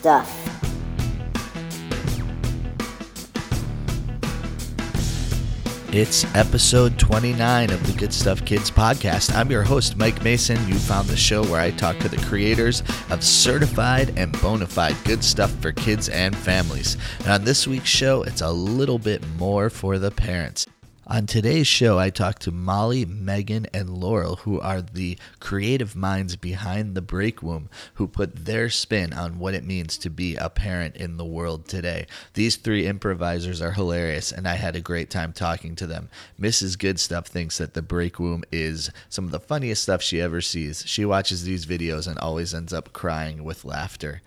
stuff. It's episode 29 of the Good Stuff Kids podcast. I'm your host, Mike Mason. You found the show where I talk to the creators of certified and bona fide good stuff for kids and families. And on this week's show, it's a little bit more for the parents. On today's show, I talk to Molly, Megan, and Laurel, who are the creative minds behind the Break Womb, who put their spin on what it means to be a parent in the world today. These three improvisers are hilarious, and I had a great time talking to them. Mrs. Goodstuff thinks that the Break Womb is some of the funniest stuff she ever sees. She watches these videos and always ends up crying with laughter.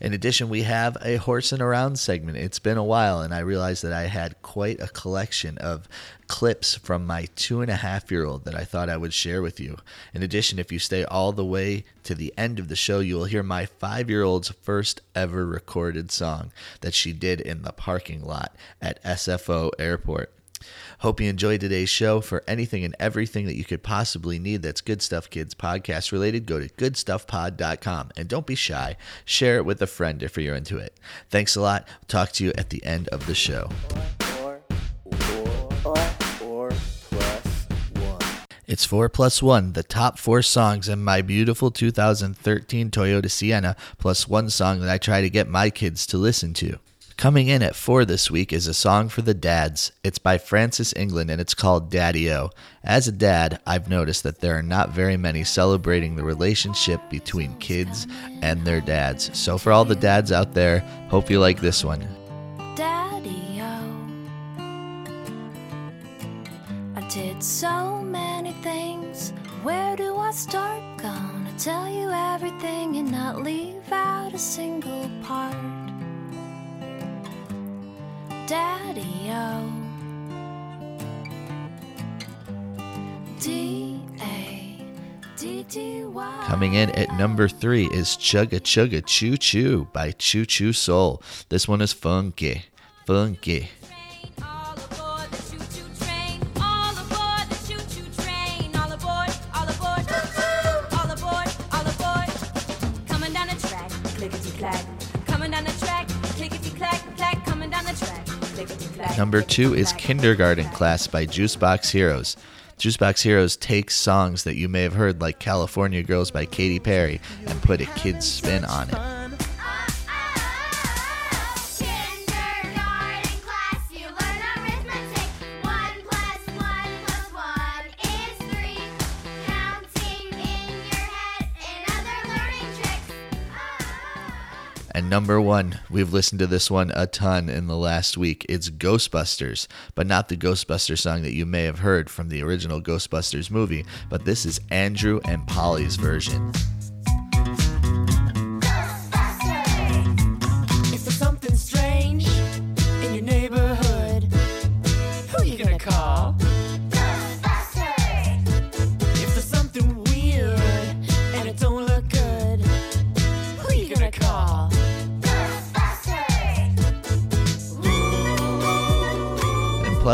In addition, we have a horsing around segment. It's been a while, and I realized that I had quite a collection of clips from my two and a half year old that I thought I would share with you. In addition, if you stay all the way to the end of the show, you will hear my five year old's first ever recorded song that she did in the parking lot at SFO Airport. Hope you enjoyed today's show. For anything and everything that you could possibly need that's Good Stuff Kids podcast related, go to goodstuffpod.com. And don't be shy, share it with a friend if you're into it. Thanks a lot. talk to you at the end of the show. It's 4 plus 1, the top four songs in my beautiful 2013 Toyota Sienna, plus one song that I try to get my kids to listen to. Coming in at 4 this week is a song for the dads. It's by Frances England and it's called Daddy O. As a dad, I've noticed that there are not very many celebrating the relationship between kids and their dads. So for all the dads out there, hope you like this one. Daddy O. I did so many things. Where do I start? Gonna tell you everything and not leave out a single part. Daddy O. D A D D Y. Coming in at number three is Chugga Chugga Choo Choo by Choo Choo Soul. This one is funky, funky. Number two is Kindergarten. Class by Juicebox Heroes. Juicebox Heroes takes songs that you may have heard, like California Girls by Katy Perry, and put a kid's spin on it. And number one, we've listened to this one a ton in the last week. It's Ghostbusters, but not the Ghostbuster song that you may have heard from the original Ghostbusters movie, but this is Andrew and Polly's version.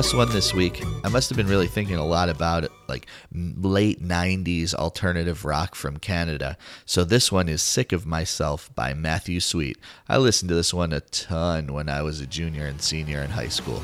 Plus one this week, I must have been really thinking a lot about it, like late 90s alternative rock from Canada. So this one is Sick of Myself by Matthew Sweet. I listened to this one a ton when I was a junior and senior in high school.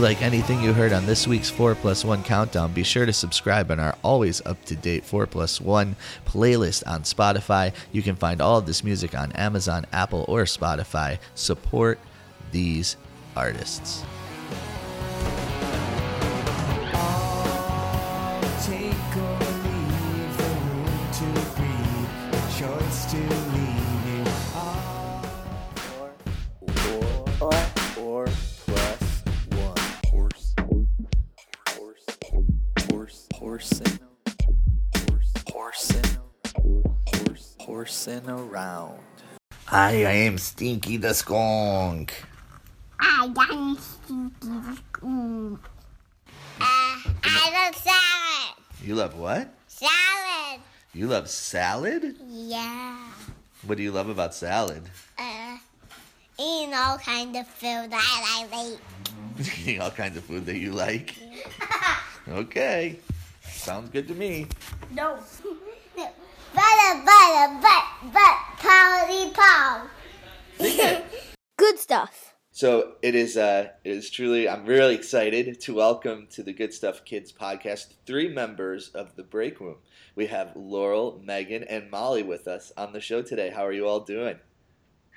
You like anything you heard on this week's 4 plus 1 countdown, be sure to subscribe on our always up to date 4 plus 1 playlist on Spotify. You can find all of this music on Amazon, Apple, or Spotify. Support these artists. Horsing. Horsing around. I am Stinky the Skunk. I am stinky. Mm. Uh, I love salad. You love what? Salad. You love salad? Yeah. What do you love about salad? Uh, eating all kind of food that I like. Eating all kinds of food that you like. Okay. Sounds good to me. No. no. Butter, butter, but, but, powdy pow. Good stuff. So it is uh it is truly I'm really excited to welcome to the Good Stuff Kids podcast three members of the Break Womb. We have Laurel, Megan, and Molly with us on the show today. How are you all doing?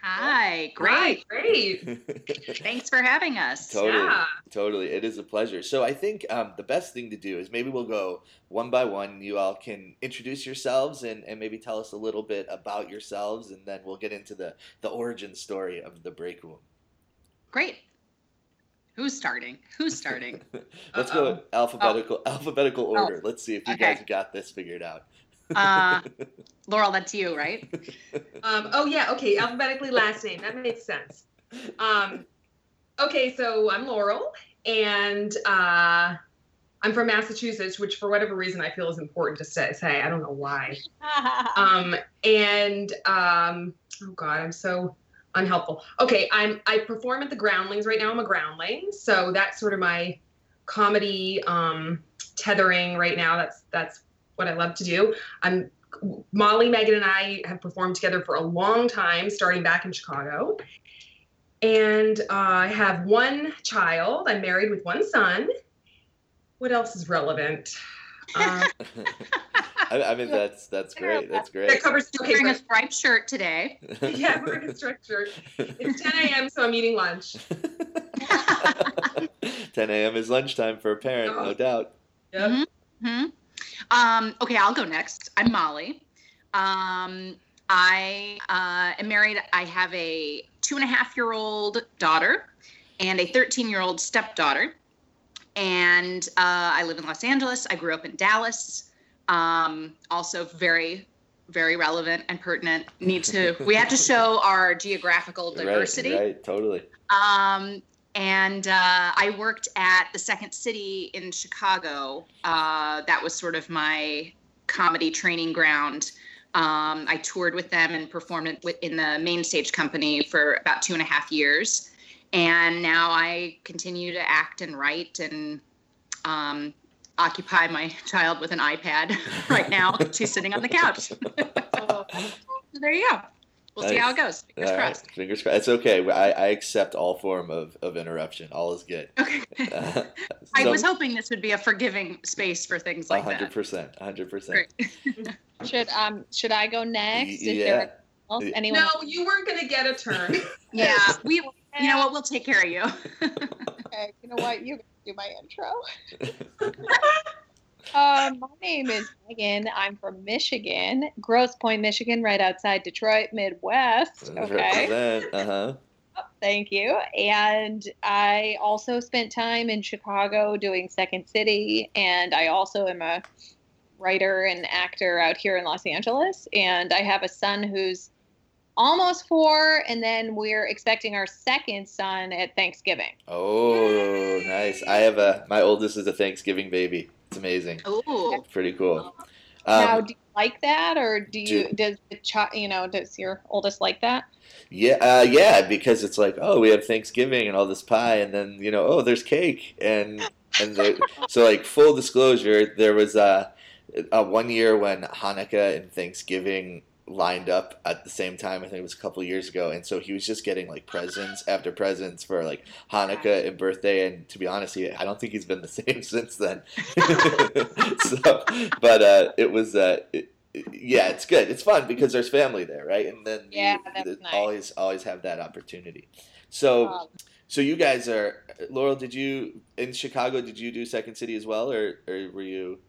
Hi, great. Right, great. Thanks for having us. Totally, Yeah. totally. It is a pleasure. So I think um, the best thing to do is maybe we'll go one by one. You all can introduce yourselves and, and maybe tell us a little bit about yourselves, and then we'll get into the the origin story of the Break Womb. Great. Who's starting? Who's starting? Let's go alphabetical alphabetical Oh, order. Let's see if you okay. guys got this figured out. Uh, Laurel, that's you, right? Um, oh yeah, okay, alphabetically last name. That makes sense. Um, okay, so I'm Laurel, and uh, I'm from Massachusetts, which for whatever reason I feel is important to say. say. I don't know why. Um, and um, oh god, I'm so unhelpful. Okay, I'm I perform at the Groundlings right now. I'm a Groundling, so that's sort of my comedy um, tethering right now. That's that's what I love to do. I'm Molly, Megan, and I have performed together for a long time, starting back in Chicago. And uh, I have one child. I'm married with one son. What else is relevant? Uh, I, I mean that's that's great. That's great. that covers okay, Wearing a but- striped shirt today. yeah, we're in a structure. It's 10 a.m., so I'm eating lunch. 10 a.m. is lunchtime for a parent, no doubt. Yep. Mhm. hmm Um, okay, I'll go next. I'm Molly. Um, I uh, am married. I have a two and a half year old daughter and a 13 year old stepdaughter. And uh, I live in Los Angeles. I grew up in Dallas. Um, also, very, very relevant and pertinent. Need to, we have to show our geographical diversity. Right, right, totally. Um, and uh, I worked at the Second City in Chicago. Uh, that was sort of my comedy training ground. Um, I toured with them and performed in the main stage company for about two and a half years. And now I continue to act and write and um, occupy my child with an iPad right now. She's sitting on the couch. So there you go. We'll see how it goes. Fingers All right, crossed. Fingers crossed. It's okay. I, I accept all form of, of interruption. All is good. Okay. I was hoping this would be a forgiving space for things like hundred that. percent, hundred percent. Should um should I go next? Is Yeah. there else? Yeah. anyone? No, you weren't going to get a turn. Yeah, we. You know what? We'll take care of you. Okay, you know what? You do my intro. Um, my name is Megan. I'm from Michigan, Grosse Pointe, Michigan, right outside Detroit, Midwest. Okay. Uh huh. Thank you. And I also spent time in Chicago doing Second City, and I also am a writer and actor out here in Los Angeles. And I have a son who's almost four, and then we're expecting our second son at Thanksgiving. Oh, nice. I have a my oldest is a Thanksgiving baby. It's amazing. Ooh. Pretty cool. now, Um, do you like that, or do you do- does the child, you know, does your oldest like that? yeah, uh, yeah, because it's like, oh, we have Thanksgiving and all this pie, and then you know, oh, there's cake, and and so like full disclosure, there was a, uh, one year when Hanukkah and Thanksgiving lined up at the same time. I think it was a couple of years ago, and so he was just getting like presents after presents for like Hanukkah and birthday. And to be honest, he, I don't think he's been the same since then. so, but uh, it was. Uh, it, yeah, it's good. It's fun because there's family there, right? And then you- Yeah, you nice. always always have that opportunity. So, Um, so you guys are Laurel. Did you in Chicago? Did you do Second City as well, or or were you?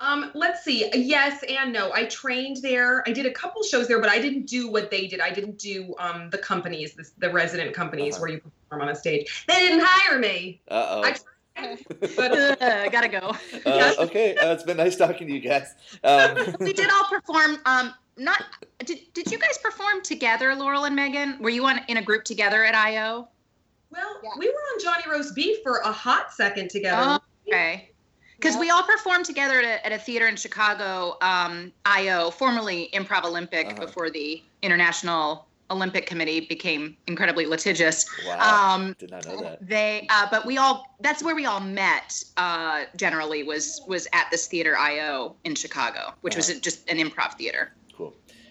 Um, let's see. Yes and no. I trained there. I did a couple shows there, but I didn't do what they did. I didn't do um, the companies, the, the resident companies Uh-huh. where you perform on a stage. They didn't hire me. Uh I oh. But Uh, gotta go. Uh, okay, uh, it's been nice talking to you guys. Um, we did all perform. Um, not did, did you guys perform together, Laurel and Megan? Were you on in a group together at IO? Well, Yeah. we were on Johnny Roast Beef for a hot second together. Oh, okay. Because we all performed together at a, at a theater in Chicago, um, IO, formerly Improv Olympic, Uh-huh. before the International Olympic Committee became incredibly litigious. Wow. Um, Did not know that. they, uh, but we all, that's where we all met. Uh, generally, was was at this theater IO in Chicago, which was Uh-huh. just an improv theater.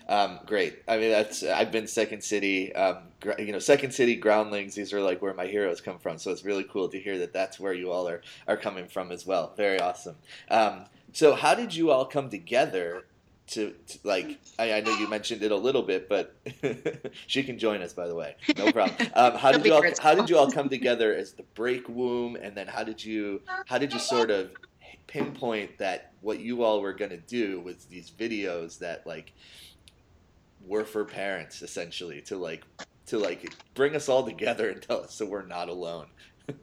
Um, great. I mean, that's I've been Second City. Um, you know, Second City Groundlings. These are like where my heroes come from. So it's really cool to hear that that's where you all are are coming from as well. Very awesome. Um, so how did you all come together? To, to like, I, I know you mentioned it a little bit, but she can join us by the way. No problem. Um, how did you all How did you all come together as the break womb, and then how did you how did you sort of pinpoint that what you all were going to do was these videos that like were for parents essentially to like to like bring us all together and tell us so we're not alone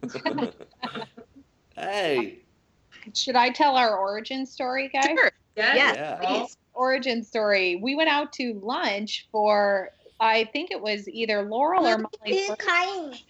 hey Should I tell our origin story, guys? Sure. Yes. Yeah. yeah. Origin story. We went out to lunch for, I think it was either Laurel or Molly's birthday.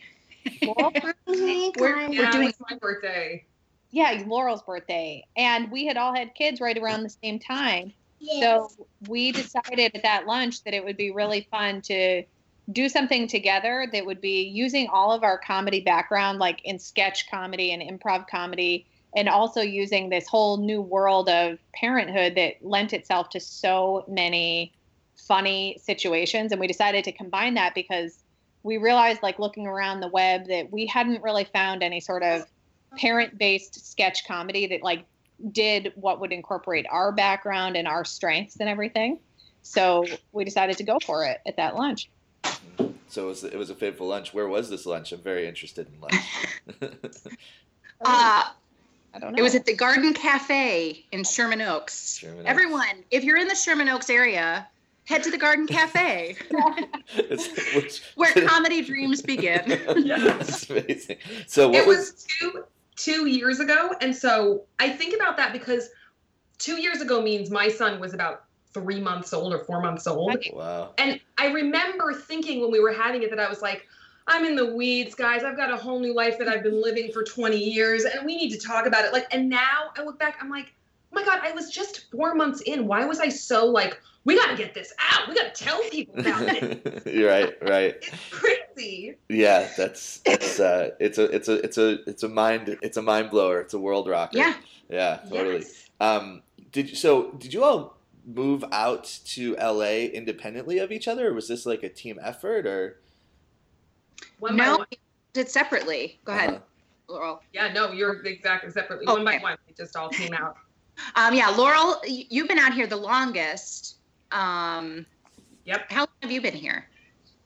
Laurel? We're, Yeah, we're doing it's my birthday. Yeah, Laurel's birthday. And we had all had kids right around the same time. So we decided at that lunch that it would be really fun to do something together that would be using all of our comedy background, like in sketch comedy and improv comedy, and also using this whole new world of parenthood that lent itself to so many funny situations. And we decided to combine that because we realized, like looking around the web, that we hadn't really found any sort of parent based sketch comedy that like did what would incorporate our background and our strengths and everything. So we decided to go for it at that lunch. so it was, it was a fateful lunch where was this lunch i'm very interested in lunch uh, I don't know. It was at the Garden Cafe in Sherman Oaks. Sherman Oaks. Everyone, if you're in the Sherman Oaks area, head to the Garden Cafe, where comedy dreams begin. That's amazing so what it was, was two two years ago, and so I think about that because two years ago means my son was about three months old or four months old, wow and I remember thinking when we were having it that I was like. I'm in the weeds, guys. I've got a whole new life that I've been living for 20 years, and we need to talk about it. Like, and now I look back, I'm like, oh my God, I was just four months in. Why was I so like, we got to get this out. We got to tell people about it. right right It's crazy. yeah that's it's uh it's a it's a it's a it's a mind it's a mind blower it's a world rocker Yeah. yeah totally Yes. Um, did you, so? Did you all move out to LA independently of each other, or was this like a team effort? Or One by no, one. we did separately. Go ahead, Uh-huh. Laurel. Yeah, no, you're exactly separately. One by one, it just all came out. Um, yeah, Laurel, you've been out here the longest. Um, Yep. how long have you been here?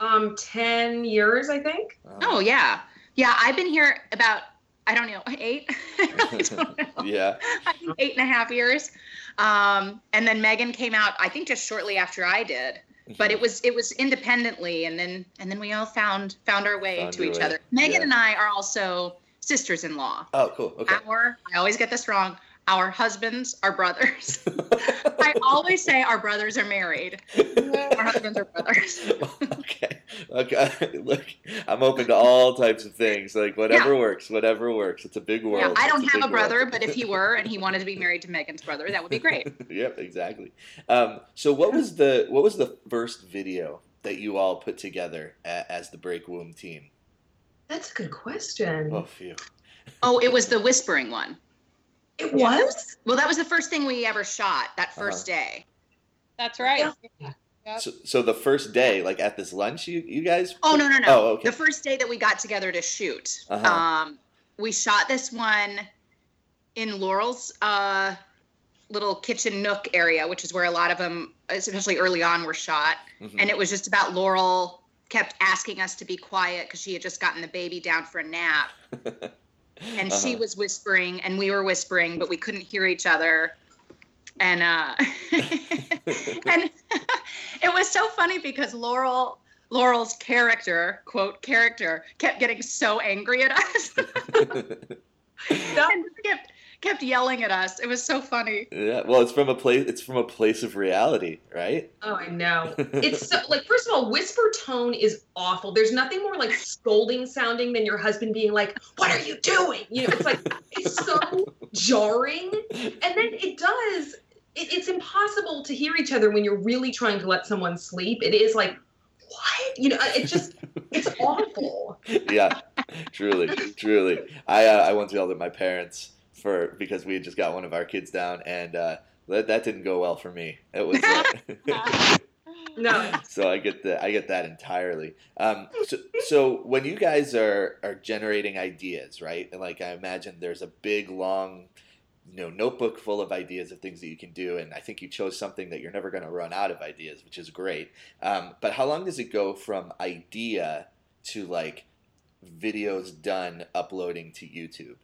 Um, 10 years, I think. Oh, yeah. Yeah, I've been here about, I don't know, eight? Don't know. yeah, I think eight and a half years. Um, and then Megan came out, I think just shortly after I did. But it was it was independently, and then and then we all found found our way Found to each way. other. Megan Yeah. and I are also sisters-in-law. Oh, cool. Okay. Our I always get this wrong. Our husbands are brothers. I always say our brothers are married. Our husbands are brothers. okay. Okay. Look, I'm open to all types of things. Like whatever works. Whatever works. It's a big world. Yeah, I don't It's have a big world. brother, but if he were and he wanted to be married to Megan's brother, that would be great. yep, exactly. Um, so what was the what was the first video that you all put together a, as the Break Womb team? That's a good question. Oh, phew. Oh, it was the whispering one. It was? Well, that was the first thing we ever shot that 1st day. That's right. Yep. So, so the first day, like at this lunch, you you guys? Oh no no no! Oh, okay. The first day that we got together to shoot, Uh-huh. um, we shot this one in Laurel's uh, little kitchen nook area, which is where a lot of them, especially early on, were shot. Mhm. And it was just about Laurel kept asking us to be quiet because she had just gotten the baby down for a nap, and she Uh-huh. was whispering, and we were whispering, but we couldn't hear each other. And uh, and it was so funny because Laurel Laurel's character, quote character, kept getting so angry at us. and kept kept yelling at us. It was so funny. Yeah, well, it's from a place. It's from a place of reality, right? Oh, I know. It's so, like, first of all, whisper tone is awful. There's nothing more like scolding sounding than your husband being like, "What are you doing?" You know, it's like it's so jarring, and then it does. It, it's impossible to hear each other when you're really trying to let someone sleep. It is like, what? You know, it just it's awful. yeah, truly, truly. I uh, I once yelled at my parents for because we had just got one of our kids down, and uh, that that didn't go well for me. It was. Uh, No. so I get that I get that entirely. Um, so, so when you guys are are generating ideas, right? And like I imagine there's a big long you know notebook full of ideas of things that you can do and i think you chose something that you're never going to run out of ideas which is great um, but how long does it go from idea to like videos done uploading to youtube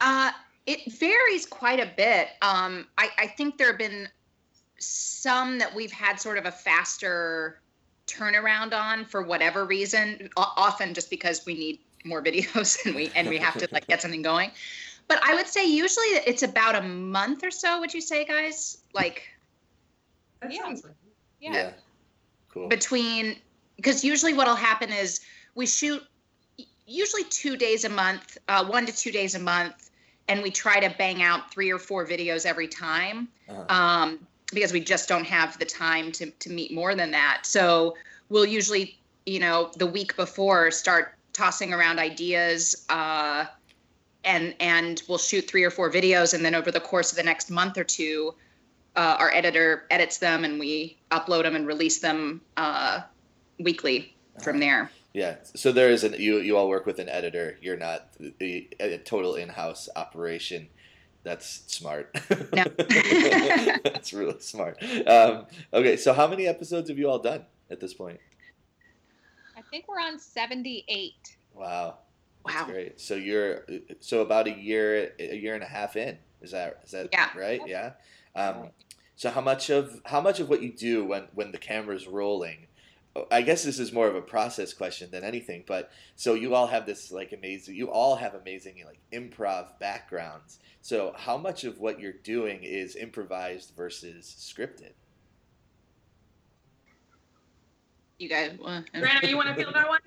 Uh, it varies quite a bit. Um, I, I think there have been some that we've had sort of a faster turnaround on for whatever reason. O- often just because we need more videos and we and we have to like get something going. But I would say usually it's about a month or so. Would you say, guys? Like That Yeah. sounds like Yeah. cool between because usually what'll happen is we shoot usually two days a month uh, one to two days a month and we try to bang out three or four videos every time Uh-huh. um, because we just don't have the time to, to meet more than that so we'll usually you know the week before start tossing around ideas uh, and and we'll shoot three or four videos and then over the course of the next month or two uh, our editor edits them and we upload them and release them uh, weekly from there. Yeah. So there is an you you all work with an editor. You're not a, a total in-house operation. That's smart. No. That's really smart. Um, okay. So how many episodes have you all done at this point? I think we're on 78. Wow. That's Wow. great. So you're so about a year a year and a half in. Is that is that Yeah. right? Yeah. Um, so how much of how much of what you do when when the camera's rolling? I guess this is more of a process question than anything, but so you all have this like amazing you all have amazing like improv backgrounds. So how much of what you're doing is improvised versus scripted? You guys, uh, Grandma, you want to feel that one?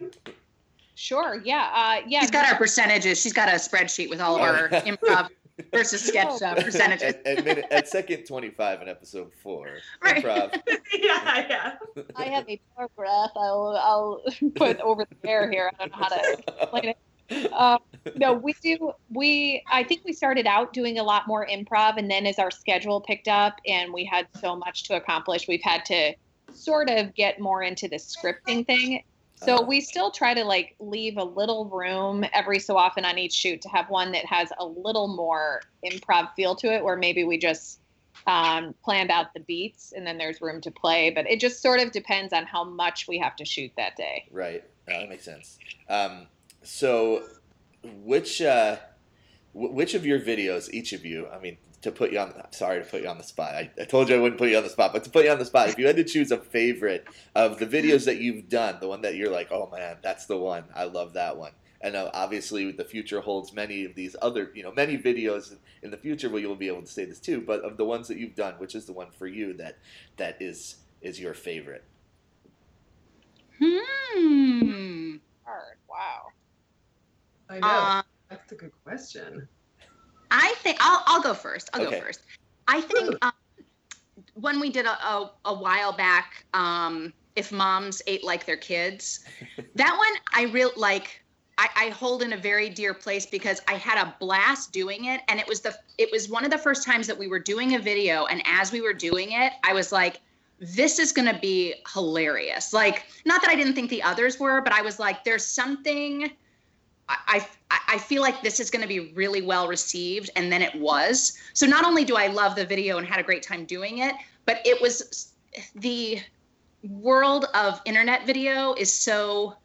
Sure. Yeah. Uh, yeah. she's got our percentages. She's got a spreadsheet with all of our improv versus sketch uh, percentages. at, at, minute, at second 25 in episode 4, Right. improv. yeah, yeah. I have a paragraph. I'll I'll put over the air here. I don't know how to explain it. Um, no, we do. We I think we started out doing a lot more improv, and then as our schedule picked up and we had so much to accomplish, we've had to sort of get more into the scripting thing. So Uh-huh. we still try to like leave a little room every so often on each shoot to have one that has a little more improv feel to it, where maybe we just um, planned out the beats and then there's room to play. But it just sort of depends on how much we have to shoot that day. Right. No, that makes sense. Um, so, which uh, which of your videos, each of you, I mean, to put you on, I'm sorry to put you on the spot. I, I told you I wouldn't put you on the spot, but to put you on the spot, if you had to choose a favorite of the videos that you've done, the one that you're like, oh man, that's the one. I love that one. And uh, obviously, the future holds many of these other, you know, many videos in the future where you'll be able to say this too. But of the ones that you've done, which is the one for you that that is is your favorite? Hmm. Hard. Wow. I know. Uh, That's a good question. I think I'll I'll go first. I'll Okay. go first. I think um, when we did a, a, a while back, um, if moms ate like their kids, that one I real like. I, I hold in a very dear place because I had a blast doing it, and it was the it was one of the first times that we were doing a video, and as we were doing it, I was like, this is going to be hilarious. Like, not that I didn't think the others were, but I was like, there's something. I, I, I feel like this is going to be really well received, and then it was. So not only do I love the video and had a great time doing it, but it was the world of internet video is so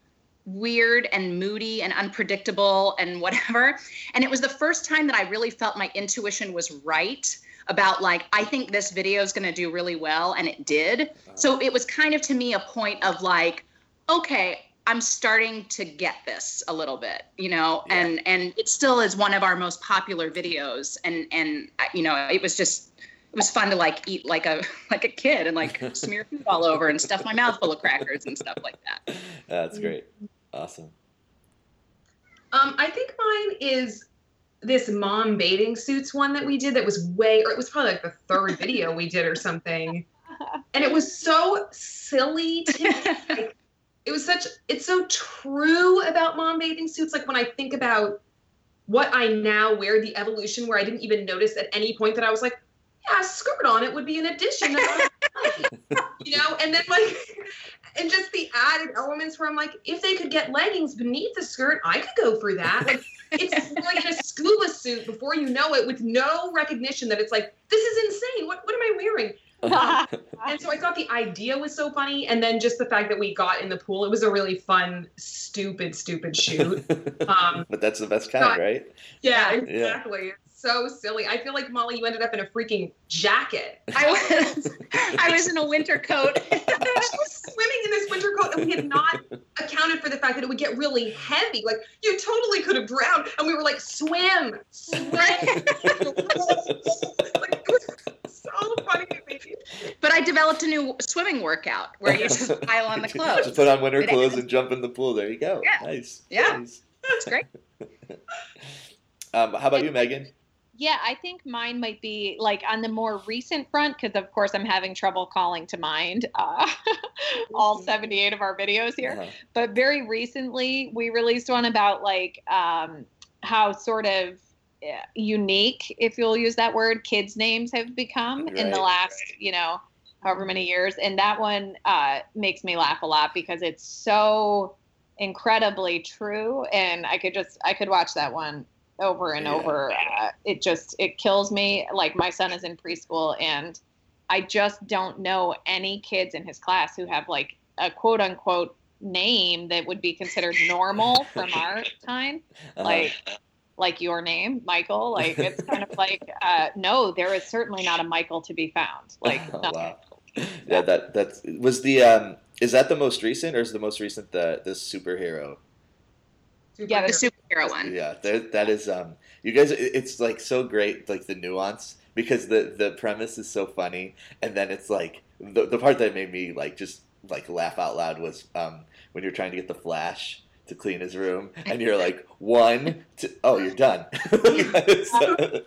weird and moody and unpredictable and whatever. And it was the first time that I really felt my intuition was right about like I think this video is going to do really well and it did. So it was kind of to me a point of like okay, I'm starting to get this a little bit, you know, Yeah. and and it still is one of our most popular videos, and and you know, it was just it was fun to like eat like a like a kid and like smear food all over and stuff my mouth full of crackers and stuff like that. That's great. Awesome. Um, I think mine is this mom bathing suits one that we did that was way, or it was probably like the third video we did or something. And it was so silly to me. Like, it was such, it's so true about mom bathing suits. Like when I think about what I now wear, the evolution where I didn't even notice at any point that I was like, yeah, a skirt on it would be an addition. that I would like. you know, and then like, and just the added elements where I'm like, if they could get leggings beneath the skirt, I could go for that. Like, it's like in a scuba suit before you know it with no recognition that it's like, this is insane. What, what am I wearing? And so I thought the idea was so funny. And then just the fact that we got in the pool, it was a really fun, stupid, stupid shoot. Um, but that's the best kind, right? yeah, exactly. It's so silly. I feel like Molly, you ended up in a freaking jacket. I was I was in a winter coat. she was swimming in this winter coat, and we had not accounted for the fact that it would get really heavy. Like you totally could have drowned, and we were like, swim, swim. like, it was so funny to me. But I developed a new swimming workout where you just pile on the clothes. Just put on winter clothes and jump in the pool. There you go. Yeah. Nice. Yeah. Nice. It's great. Um, how about you, Megan? Yeah, I think mine might be like on the more recent front because, of course, I'm having trouble calling to mind uh, all 78 of our videos here. Uh-huh. But very recently, we released one about like um, how sort of unique, if you'll use that word, kids' names have become in the Right, last, you know, however many years. And that one uh, makes me laugh a lot because it's so incredibly true. And I could just, I could watch that one over and Yeah. over. Uh, it just, it kills me. Like my son is in preschool and I just don't know any kids in his class who have like a quote unquote name that would be considered normal from our time Uh-huh. Like like your name michael like it's kind of like uh no there is certainly not a michael to be found like Oh, wow. Yeah, that that's was the um is that the most recent or is the most recent the the superhero? Yeah, The superhero one. Yeah, that that is um you guys it's like so great like the nuance because the the premise is so funny and then it's like the the part that made me like just like laugh out loud was um when you're trying to get the flash to clean his room and you're like one two, oh you're done that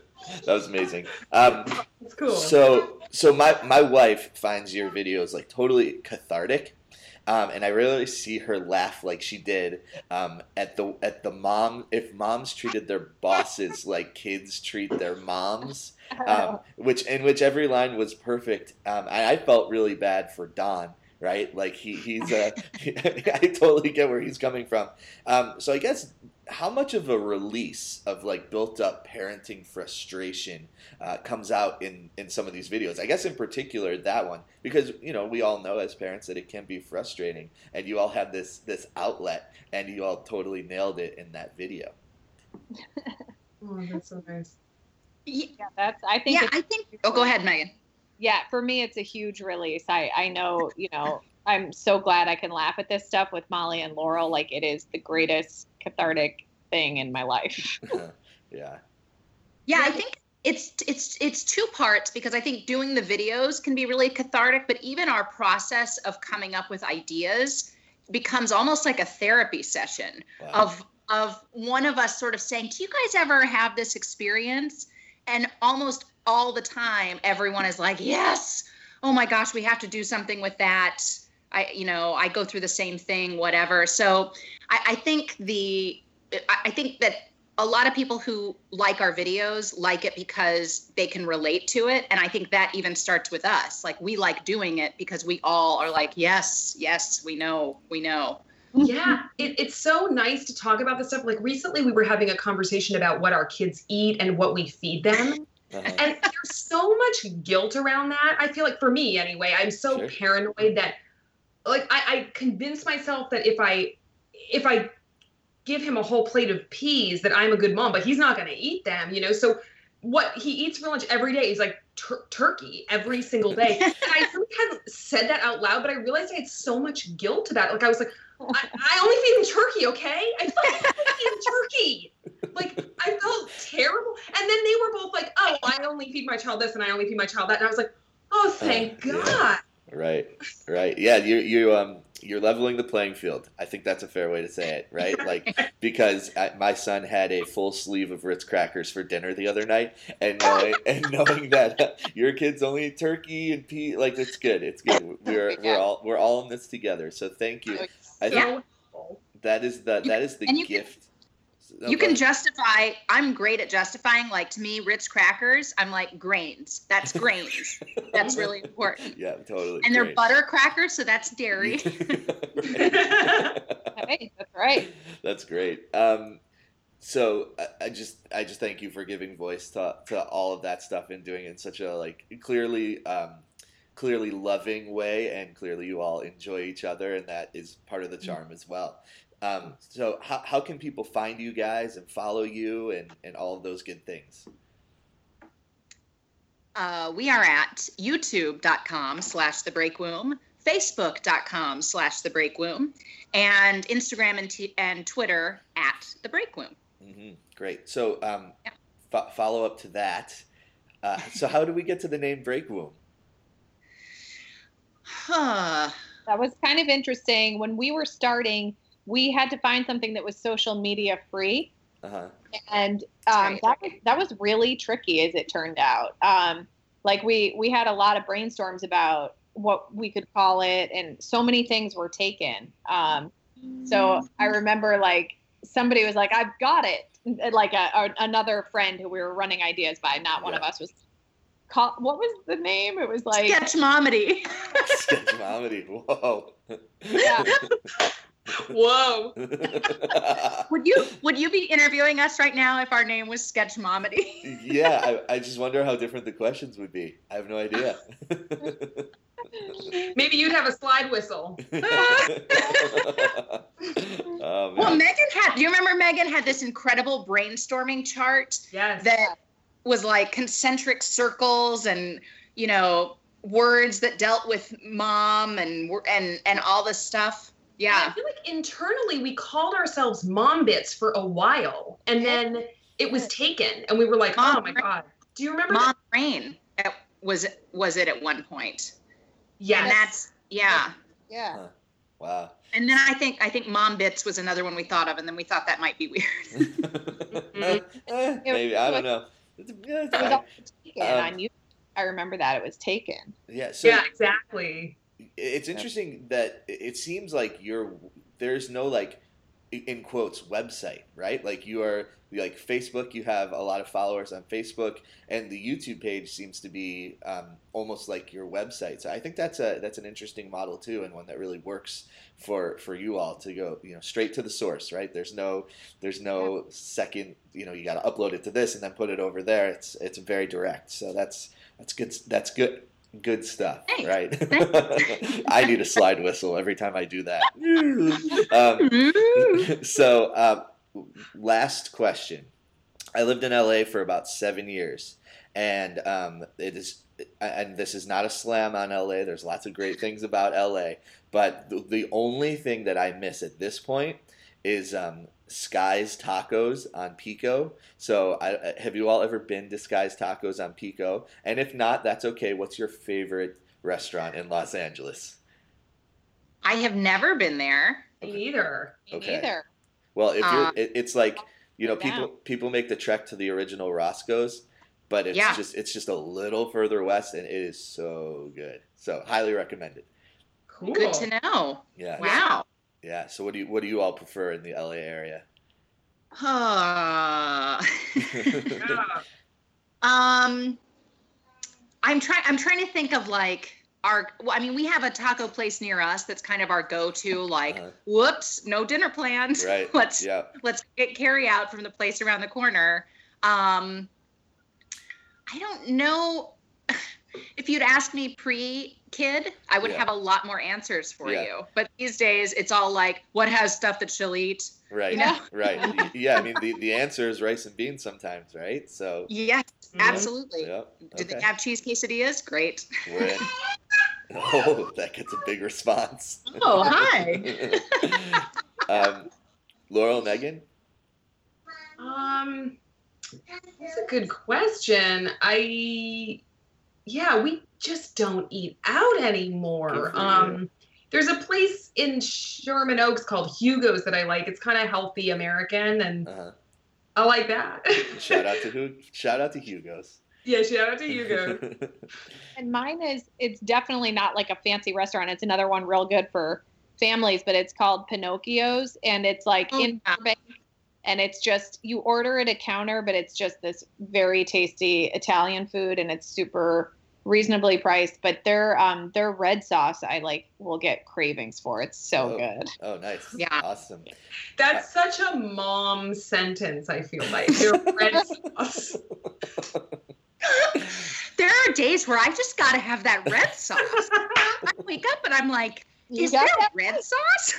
was amazing um It's cool. so so my my wife finds your videos like totally cathartic. Um, and I rarely see her laugh like she did um, at the at the mom. If moms treated their bosses like kids treat their moms, um, which in which every line was perfect. Um, and I felt really bad for Don, right? Like he he's uh, I totally get where he's coming from. Um, so I guess how much of a release of like built up parenting frustration uh, comes out in in some of these videos? I guess in particular that one because you know we all know as parents that it can be frustrating, and you all have this this outlet, and you all totally nailed it in that video. Oh, that's so nice. Yeah, yeah that's i think yeah I think. Oh, go ahead, Megan. Yeah for me it's a huge release i i know you know i'm so glad i can laugh at this stuff with molly and laurel like it is the greatest cathartic thing in my life yeah. Yeah, I think it's it's it's two parts because I think doing the videos can be really cathartic, but even our process of coming up with ideas becomes almost like a therapy session Wow. of of one of us sort of saying, "Do you guys ever have this experience?" And almost all the time, everyone is like, "Yes! Oh my gosh, we have to do something with that." I, you know, I go through the same thing, whatever. So, I, I think the, I think that a lot of people who like our videos like it because they can relate to it and i think that even starts with us like we like doing it because we all are like yes yes we know we know yeah, it, it's so nice to talk about this stuff. Like recently, we were having a conversation about what our kids eat and what we feed them. Uh-huh. And there's so much guilt around that. I feel like for me anyway, I'm so Sure. paranoid that like I, I convince myself that if I if I give him a whole plate of peas that I'm a good mom, but he's not gonna eat them, you know. So what he eats for lunch every day is like tur- turkey every single day. and I really hadn't said that out loud, but I realized I had so much guilt about it. Like I was like, I, I only feed him turkey, okay? I fucking feed him turkey. Like I felt terrible. And then they were both like, oh, I only feed my child this and I only feed my child that. And I was like, oh, thank yeah. God. Right, right. Yeah, you you um you're leveling the playing field. I think that's a fair way to say it, right? Like because I, my son had a full sleeve of Ritz crackers for dinner the other night, and knowing and knowing that your kids only eat turkey and pea, like it's good. It's good. We're we're all we're all in this together. So thank you. I think Yeah. That is the that is the And you can- gift. You can ahead. justify i'm great at justifying like to me ritz crackers i'm like grains that's grains that's really important yeah, totally. and they're great. butter crackers so that's dairy Hey, that's right. That's great. Um, so I, I just I just thank you for giving voice to, to all of that stuff and doing it in such a like clearly um, clearly loving way and clearly you all enjoy each other and that is part of the charm as well. Um, so how, how can people find you guys and follow you and, and all of those good things? uh, we are at youtube.com slash the break womb facebook.com slash the break womb and instagram and, t- and twitter at the break womb hmm Great. So um, Yeah. fo- follow up to that. Uh, so how do we get to the name Break Womb? huh. That was kind of interesting. When we were starting, we had to find something that was social media free. Uh-huh. and um, that was that was really tricky as it turned out. Um, like we we had a lot of brainstorms about what we could call it, and so many things were taken. Um, so I remember like somebody was like, "I've got it," like a, a, another friend who we were running ideas by. Not one of us was. Call, what was the name? It was like sketchmomedy Sketch comedy. Whoa. Yeah. Whoa. would you would you be interviewing us right now if our name was sketchmomedy yeah, I, I just wonder how different the questions would be. I have no idea. Maybe you'd have a slide whistle. oh, well megan had do you remember megan had this incredible brainstorming chart Yes. that was like concentric circles and you know words that dealt with mom and and and all this stuff I feel like internally we called ourselves mom bits for a while and then it was taken and we were like, Mom oh my Brain. God. Do you remember? mom brain uh, was was it at one point Yes. and that's yeah yeah. wow. and then i think i think mom bits was another one we thought of and then we thought that might be weird Eh, Maybe I don't know. It's, it's It was all taken Um, on you. I remember that it was taken. Yeah, so yeah, exactly. It's interesting that it seems like you're there's no like in quotes website right? Like you are like facebook you have a lot of followers on facebook and the youtube page seems to be um, almost like your website. So i think that's a that's an interesting model too and one that really works for for you all to go you know straight to the source right? There's no there's no second you know you got to upload it to this and then put it over there. It's it's very direct. So that's that's good that's good good stuff Thanks. right? I need a slide whistle every time i do that. Um, so um, last question. I lived in la for about seven years and um, it is and this is not a slam on la there's lots of great things about la but the, the only thing that i miss at this point is um, Sky's Tacos on Pico. So, I, have you all ever been to Sky's Tacos on Pico? And if not, that's okay. What's your favorite restaurant in Los Angeles? i have never been there Me neither. Me Okay. neither. Well, if you're, um, it, it's like you know, Go people down. people make the trek to the original Roscoe's, but it's Yeah. just it's just a little further west, and it is so good. So, highly recommended. Cool. good to know Yeah, wow yeah. So, what do you what do you all prefer in the LA area? Uh, um, I'm trying. I'm trying to think of like our. Well, I mean, we have a taco place near us that's kind of our go-to. Like, Uh-huh. whoops, no dinner plans. Right. let's Yeah. let's get carry out from the place around the corner. Um, I don't know. It's if you'd asked me pre-kid, I would Yeah. have a lot more answers for Yeah. you. But these days, it's all like, what has stuff that she'll eat? Right. You know? Right. Yeah. I mean, the, the answer is rice and beans sometimes, right? So. Yes, Mhm. absolutely. Yep. Do they have cheese quesadillas? Great. We're in. Oh, that gets a big response. Oh, hi. um, Laurel, Megan. Um, that's a good question. I, yeah, we just don't eat out anymore. Good for you. Um, there's a place in Sherman Oaks called Hugo's that I like. It's kind of healthy American, and Uh-huh. I like that. Shout out to who? Shout out to Hugo's. yeah, shout out to Hugo's. And mine is it's definitely not like a fancy restaurant. It's another one real good for families, but it's called Pinocchio's and it's like Oh, in yeah. Burbank. And it's just you order at a counter, but it's just this very tasty Italian food and it's super reasonably priced. But their um their red sauce I like will get cravings for. It's so Oh. good. oh, nice. Yeah. Awesome. That's such a mom sentence. I feel like Their red sauce. There are days where I just got to have that red sauce. I wake up and I'm like, is there that? red sauce?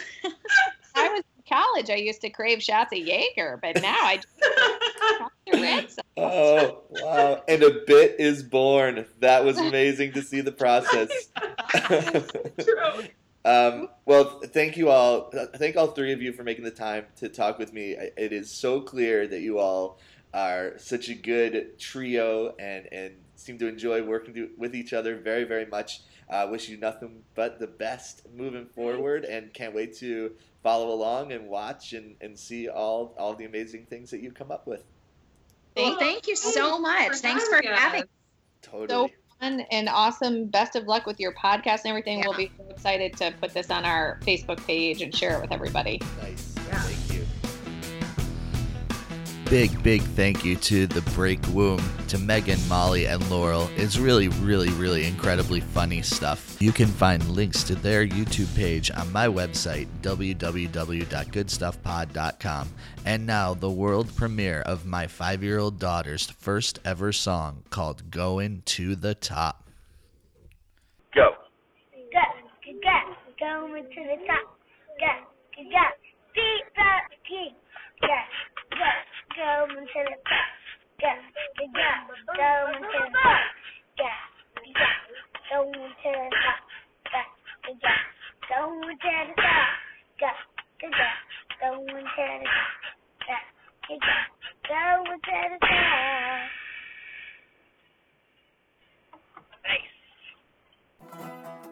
I was in college, I used to crave shots of Jaeger, but now I just the red sauce. Oh, wow. And a bit is born. That was amazing to see the process. True. Um, well, thank you all. Thank all three of you for making the time to talk with me. It is so clear that you all are such a good trio and, and seem to enjoy working to, with each other very, very much. Uh, wish you nothing but the best moving forward and can't wait to follow along and watch and, and see all, all the amazing things that you come up with. Well, thank you so much. Thanks for having us. Totally. So fun and awesome. Best of luck with your podcast and everything. Yeah. We'll be so excited to put this on our Facebook page and share it with everybody. Nice. Big, big thank you to the Break Womb, to Megan, Molly, and Laurel. It's really, really, really incredibly funny stuff. You can find links to their YouTube page on my website, www.goodstuffpod.com. And now, the world premiere of my five year old daughter's first ever song called Going to the Top. Go, Go. go, go, going to the top. Go, go, go, beat the king. Go, go, going to the. Go, go, go, the. Go, go. Go, go, go, the. Go, go, go, the. Go, go, go, the.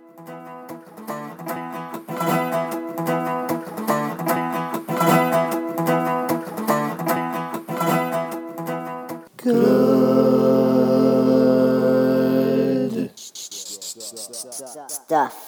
Stuff.